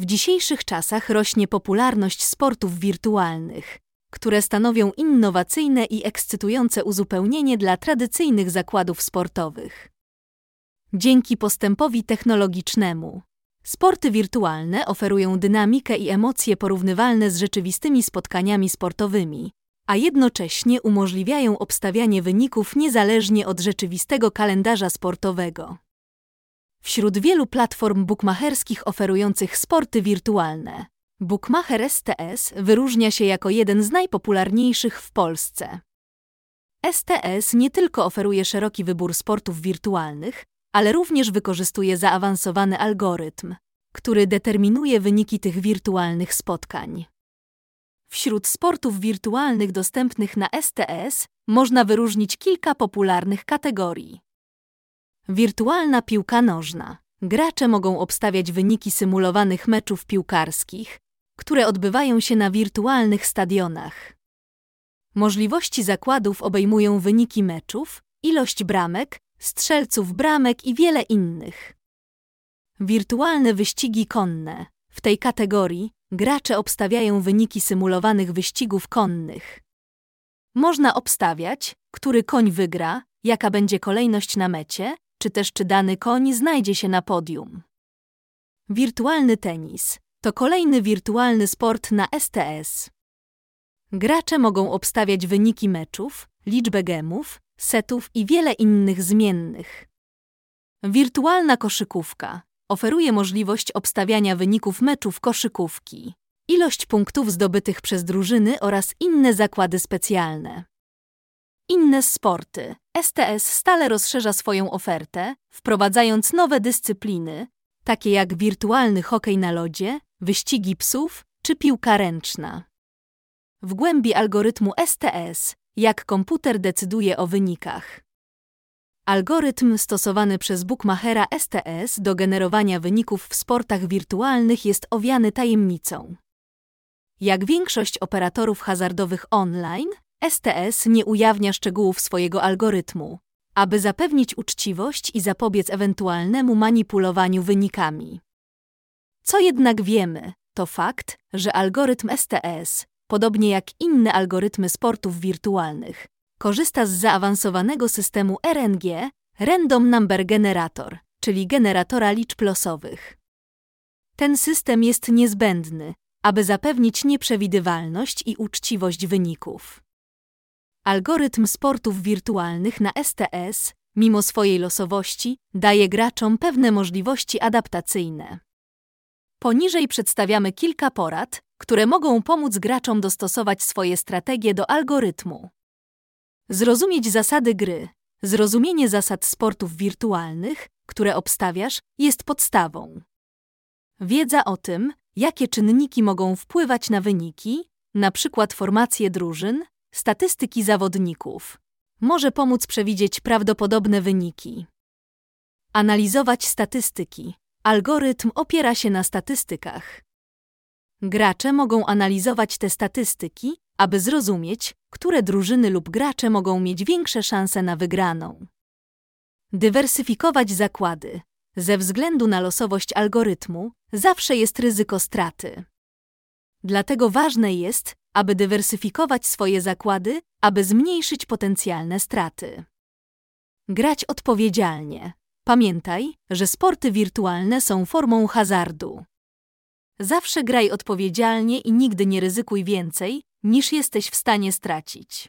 W dzisiejszych czasach rośnie popularność sportów wirtualnych, które stanowią innowacyjne i ekscytujące uzupełnienie dla tradycyjnych zakładów sportowych. Dzięki postępowi technologicznemu, sporty wirtualne oferują dynamikę i emocje porównywalne z rzeczywistymi spotkaniami sportowymi, a jednocześnie umożliwiają obstawianie wyników niezależnie od rzeczywistego kalendarza sportowego. Wśród wielu platform bukmacherskich oferujących sporty wirtualne, Bookmacher STS wyróżnia się jako jeden z najpopularniejszych w Polsce. STS nie tylko oferuje szeroki wybór sportów wirtualnych, ale również wykorzystuje zaawansowany algorytm, który determinuje wyniki tych wirtualnych spotkań. Wśród sportów wirtualnych dostępnych na STS można wyróżnić kilka popularnych kategorii. Wirtualna piłka nożna. Gracze mogą obstawiać wyniki symulowanych meczów piłkarskich, które odbywają się na wirtualnych stadionach. Możliwości zakładów obejmują wyniki meczów, ilość bramek, strzelców bramek i wiele innych. Wirtualne wyścigi konne. W tej kategorii gracze obstawiają wyniki symulowanych wyścigów konnych. Można obstawiać, który koń wygra, jaka będzie kolejność na mecie, czy też czy dany koń znajdzie się na podium. Wirtualny tenis to kolejny wirtualny sport na STS. Gracze mogą obstawiać wyniki meczów, liczbę gemów, setów i wiele innych zmiennych. Wirtualna koszykówka oferuje możliwość obstawiania wyników meczów koszykówki, ilość punktów zdobytych przez drużyny oraz inne zakłady specjalne. Inne sporty. STS stale rozszerza swoją ofertę, wprowadzając nowe dyscypliny, takie jak wirtualny hokej na lodzie, wyścigi psów czy piłka ręczna. W głębi algorytmu STS, jak komputer decyduje o wynikach. Algorytm stosowany przez bookmachera STS do generowania wyników w sportach wirtualnych jest owiany tajemnicą. Jak większość operatorów hazardowych online, STS nie ujawnia szczegółów swojego algorytmu, aby zapewnić uczciwość i zapobiec ewentualnemu manipulowaniu wynikami. Co jednak wiemy, to fakt, że algorytm STS, podobnie jak inne algorytmy sportów wirtualnych, korzysta z zaawansowanego systemu RNG, Random Number Generator, czyli generatora liczb losowych. Ten system jest niezbędny, aby zapewnić nieprzewidywalność i uczciwość wyników. Algorytm sportów wirtualnych na STS, mimo swojej losowości, daje graczom pewne możliwości adaptacyjne. Poniżej przedstawiamy kilka porad, które mogą pomóc graczom dostosować swoje strategie do algorytmu. Zrozumieć zasady gry. Zrozumienie zasad sportów wirtualnych, które obstawiasz, jest podstawą. Wiedza o tym, jakie czynniki mogą wpływać na wyniki, np. formacje drużyn, statystyki zawodników, może pomóc przewidzieć prawdopodobne wyniki. Analizować statystyki. Algorytm opiera się na statystykach. Gracze mogą analizować te statystyki, aby zrozumieć, które drużyny lub gracze mogą mieć większe szanse na wygraną. Dywersyfikować zakłady. Ze względu na losowość algorytmu, zawsze jest ryzyko straty. Dlatego ważne jest, aby dywersyfikować swoje zakłady, aby zmniejszyć potencjalne straty. Grać odpowiedzialnie. Pamiętaj, że sporty wirtualne są formą hazardu. Zawsze graj odpowiedzialnie i nigdy nie ryzykuj więcej, niż jesteś w stanie stracić.